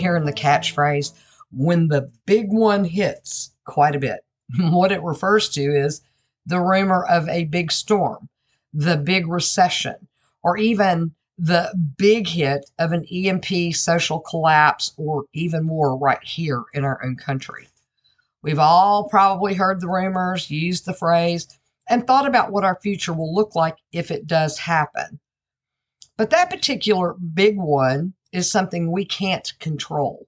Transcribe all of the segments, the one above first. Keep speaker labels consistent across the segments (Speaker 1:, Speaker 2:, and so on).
Speaker 1: Hearing the catchphrase, when the big one hits, quite a bit. what it refers to is the rumor of a big storm, the big recession, or even the big hit of an EMP social collapse, or even more right here in our own country. We've all probably heard the rumors, used the phrase, and thought about what our future will look like if it does happen. But that particular big one is something we can't control.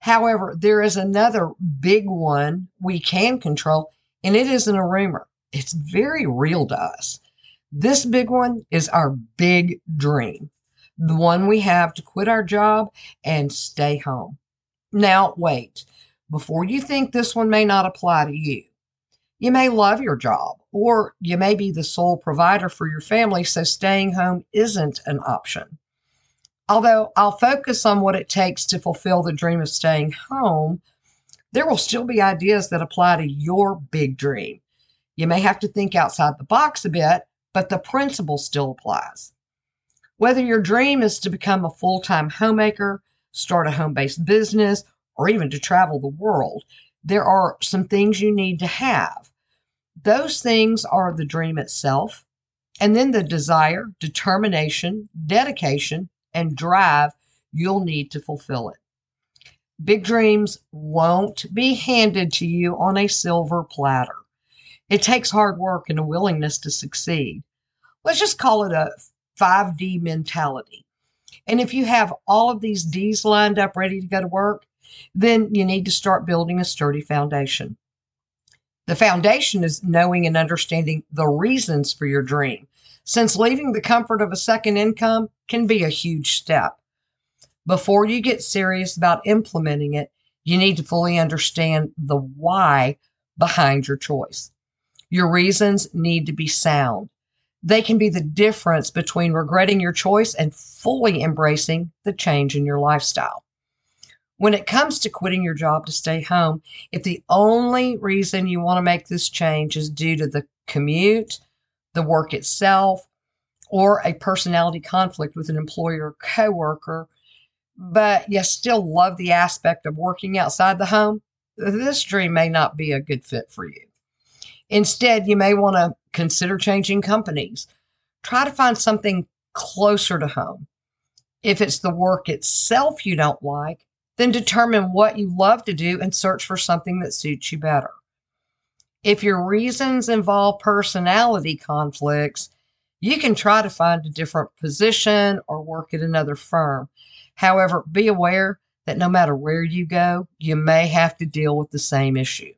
Speaker 1: However, there is another big one we can control, and it isn't a rumor. It's very real to us. This big one is our big dream, the one we have to quit our job and stay home. Now, wait, before you think this one may not apply to you, you may love your job, or you may be the sole provider for your family, so staying home isn't an option. Although I'll focus on what it takes to fulfill the dream of staying home, there will still be ideas that apply to your big dream. You may have to think outside the box a bit, but the principle still applies. Whether your dream is to become a full time homemaker, start a home based business, or even to travel the world, there are some things you need to have. Those things are the dream itself, and then the desire, determination, dedication, and drive you'll need to fulfill it. Big dreams won't be handed to you on a silver platter. It takes hard work and a willingness to succeed. Let's just call it a 5D mentality. And if you have all of these D's lined up ready to go to work, then you need to start building a sturdy foundation. The foundation is knowing and understanding the reasons for your dream since leaving the comfort of a second income can be a huge step. Before you get serious about implementing it, you need to fully understand the why behind your choice. Your reasons need to be sound. They can be the difference between regretting your choice and fully embracing the change in your lifestyle. When it comes to quitting your job to stay home, if the only reason you want to make this change is due to the commute, the work itself, or a personality conflict with an employer or coworker, but you still love the aspect of working outside the home, this dream may not be a good fit for you. Instead, you may want to consider changing companies. Try to find something closer to home. If it's the work itself you don't like, then determine what you love to do and search for something that suits you better. If your reasons involve personality conflicts, you can try to find a different position or work at another firm. However, be aware that no matter where you go, you may have to deal with the same issue.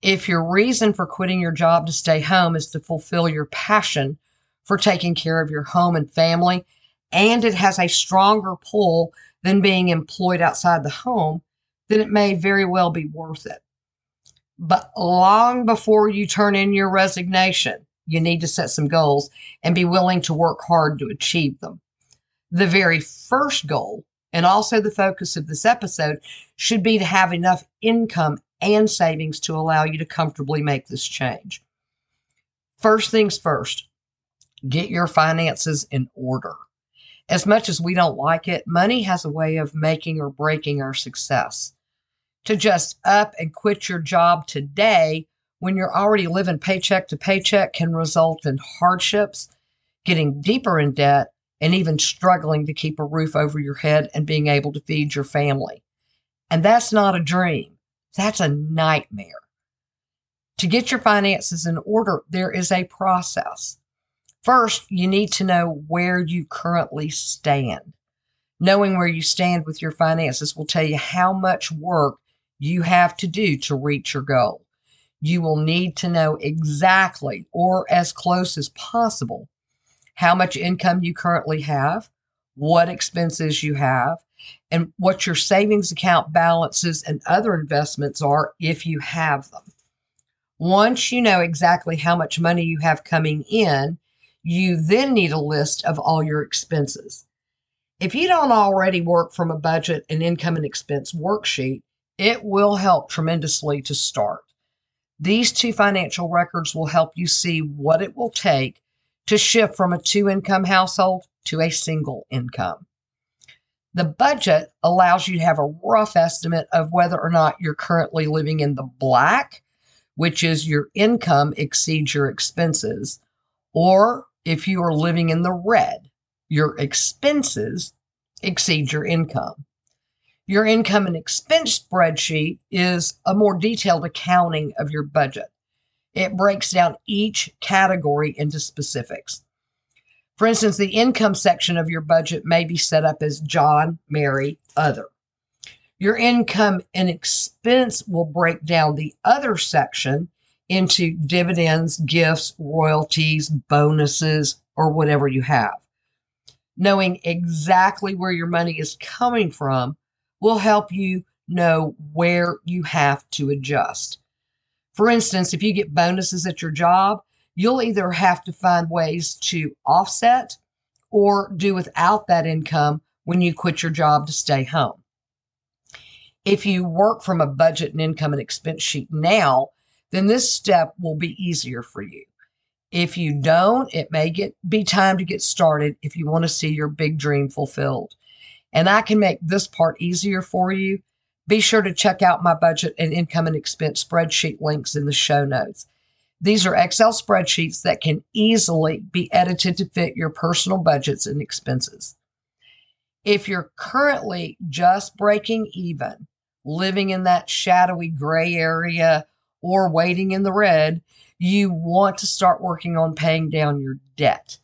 Speaker 1: If your reason for quitting your job to stay home is to fulfill your passion for taking care of your home and family, and it has a stronger pull than being employed outside the home, then it may very well be worth it. But long before you turn in your resignation, you need to set some goals and be willing to work hard to achieve them. The very first goal, and also the focus of this episode, should be to have enough income and savings to allow you to comfortably make this change. First things first, get your finances in order. As much as we don't like it, money has a way of making or breaking our success to just up and quit your job today when you're already living paycheck to paycheck can result in hardships, getting deeper in debt, and even struggling to keep a roof over your head and being able to feed your family. And that's not a dream, that's a nightmare. To get your finances in order, there is a process. First, you need to know where you currently stand. Knowing where you stand with your finances will tell you how much work you have to do to reach your goal. You will need to know exactly or as close as possible how much income you currently have, what expenses you have, and what your savings account balances and other investments are if you have them. Once you know exactly how much money you have coming in, you then need a list of all your expenses. If you don't already work from a budget and income and expense worksheet, it will help tremendously to start. These two financial records will help you see what it will take to shift from a two income household to a single income. The budget allows you to have a rough estimate of whether or not you're currently living in the black, which is your income exceeds your expenses, or if you are living in the red, your expenses exceed your income. Your income and expense spreadsheet is a more detailed accounting of your budget. It breaks down each category into specifics. For instance, the income section of your budget may be set up as John, Mary, other. Your income and expense will break down the other section into dividends, gifts, royalties, bonuses, or whatever you have. Knowing exactly where your money is coming from will help you know where you have to adjust. For instance, if you get bonuses at your job, you'll either have to find ways to offset or do without that income when you quit your job to stay home. If you work from a budget and income and expense sheet now, then this step will be easier for you. If you don't, it may get be time to get started if you want to see your big dream fulfilled. And I can make this part easier for you. Be sure to check out my budget and income and expense spreadsheet links in the show notes. These are Excel spreadsheets that can easily be edited to fit your personal budgets and expenses. If you're currently just breaking even, living in that shadowy gray area, or waiting in the red, you want to start working on paying down your debt.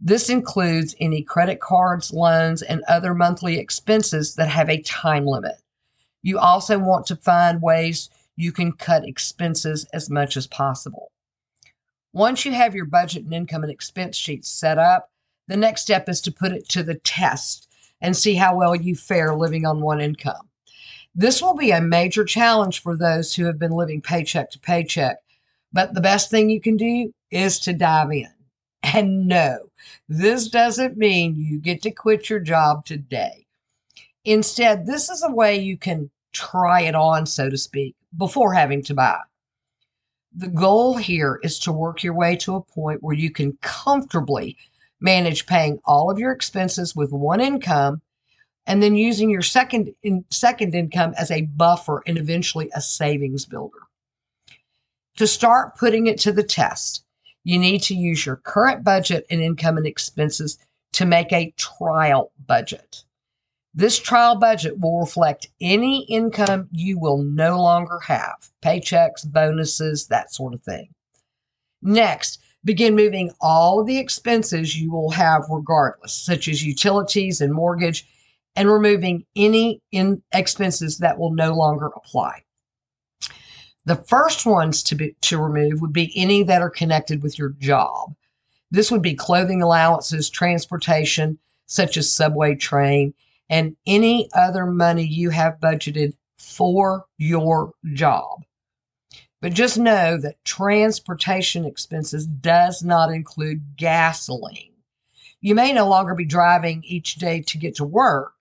Speaker 1: This includes any credit cards, loans, and other monthly expenses that have a time limit. You also want to find ways you can cut expenses as much as possible. Once you have your budget and income and expense sheets set up, the next step is to put it to the test and see how well you fare living on one income. This will be a major challenge for those who have been living paycheck to paycheck, but the best thing you can do is to dive in. And no, this doesn't mean you get to quit your job today. Instead, this is a way you can try it on, so to speak, before having to buy. The goal here is to work your way to a point where you can comfortably manage paying all of your expenses with one income and then using your second in, second income as a buffer and eventually a savings builder. To start putting it to the test, you need to use your current budget and income and expenses to make a trial budget. This trial budget will reflect any income you will no longer have paychecks, bonuses, that sort of thing. Next, begin moving all of the expenses you will have regardless, such as utilities and mortgage, and removing any in expenses that will no longer apply. The first ones to, be, to remove would be any that are connected with your job. This would be clothing allowances, transportation, such as subway train, and any other money you have budgeted for your job. But just know that transportation expenses does not include gasoline. You may no longer be driving each day to get to work,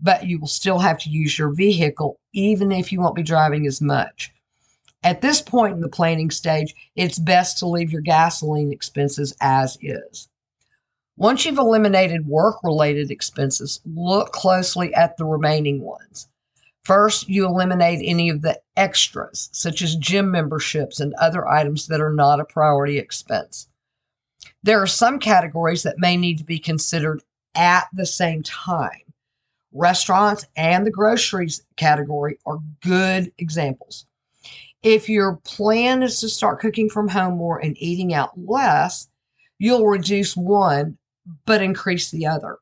Speaker 1: but you will still have to use your vehicle even if you won't be driving as much. At this point in the planning stage, it's best to leave your gasoline expenses as is. Once you've eliminated work related expenses, look closely at the remaining ones. First, you eliminate any of the extras, such as gym memberships and other items that are not a priority expense. There are some categories that may need to be considered at the same time. Restaurants and the groceries category are good examples. If your plan is to start cooking from home more and eating out less, you'll reduce one but increase the other.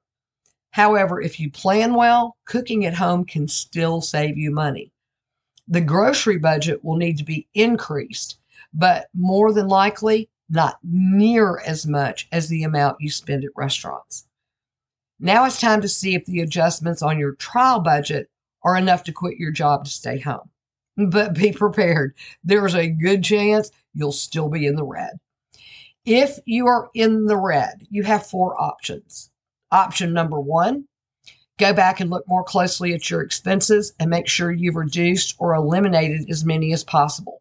Speaker 1: However, if you plan well, cooking at home can still save you money. The grocery budget will need to be increased, but more than likely not near as much as the amount you spend at restaurants. Now it's time to see if the adjustments on your trial budget are enough to quit your job to stay home. But be prepared. There's a good chance you'll still be in the red. If you are in the red, you have four options. Option number one, go back and look more closely at your expenses and make sure you've reduced or eliminated as many as possible.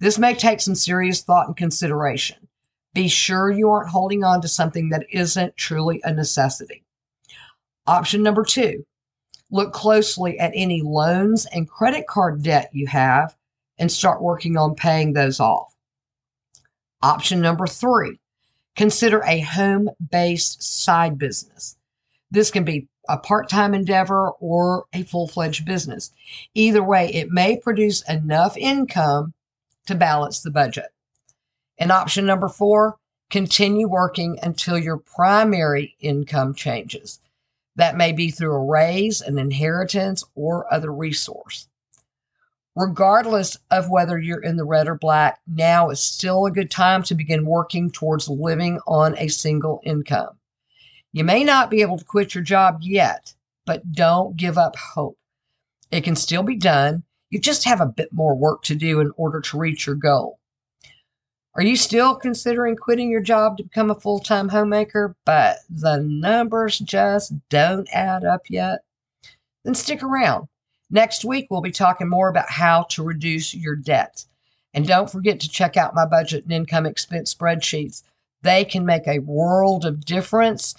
Speaker 1: This may take some serious thought and consideration. Be sure you aren't holding on to something that isn't truly a necessity. Option number two, look closely at any loans and credit card debt you have and start working on paying those off. Option number three, consider a home based side business. This can be a part time endeavor or a full fledged business. Either way, it may produce enough income to balance the budget. And option number four, continue working until your primary income changes. That may be through a raise, an inheritance, or other resource. Regardless of whether you're in the red or black, now is still a good time to begin working towards living on a single income. You may not be able to quit your job yet, but don't give up hope. It can still be done. You just have a bit more work to do in order to reach your goal. Are you still considering quitting your job to become a full time homemaker, but the numbers just don't add up yet? Then stick around. Next week, we'll be talking more about how to reduce your debt. And don't forget to check out my budget and income expense spreadsheets. They can make a world of difference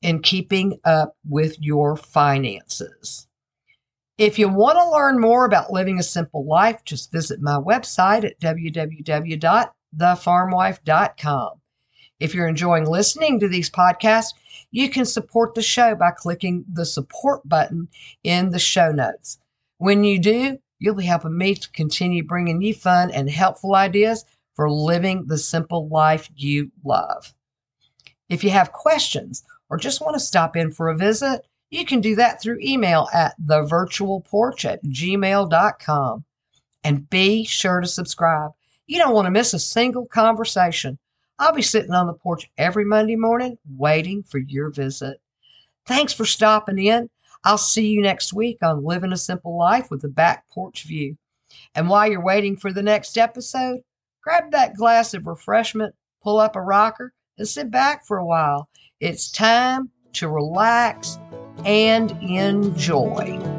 Speaker 1: in keeping up with your finances. If you want to learn more about living a simple life, just visit my website at www.thefarmwife.com. If you're enjoying listening to these podcasts, you can support the show by clicking the support button in the show notes. When you do, you'll be helping me to continue bringing you fun and helpful ideas for living the simple life you love. If you have questions or just want to stop in for a visit, you can do that through email at thevirtualporch at gmail.com. And be sure to subscribe. You don't want to miss a single conversation. I'll be sitting on the porch every Monday morning waiting for your visit. Thanks for stopping in. I'll see you next week on Living a Simple Life with a Back Porch View. And while you're waiting for the next episode, grab that glass of refreshment, pull up a rocker, and sit back for a while. It's time to relax and enjoy.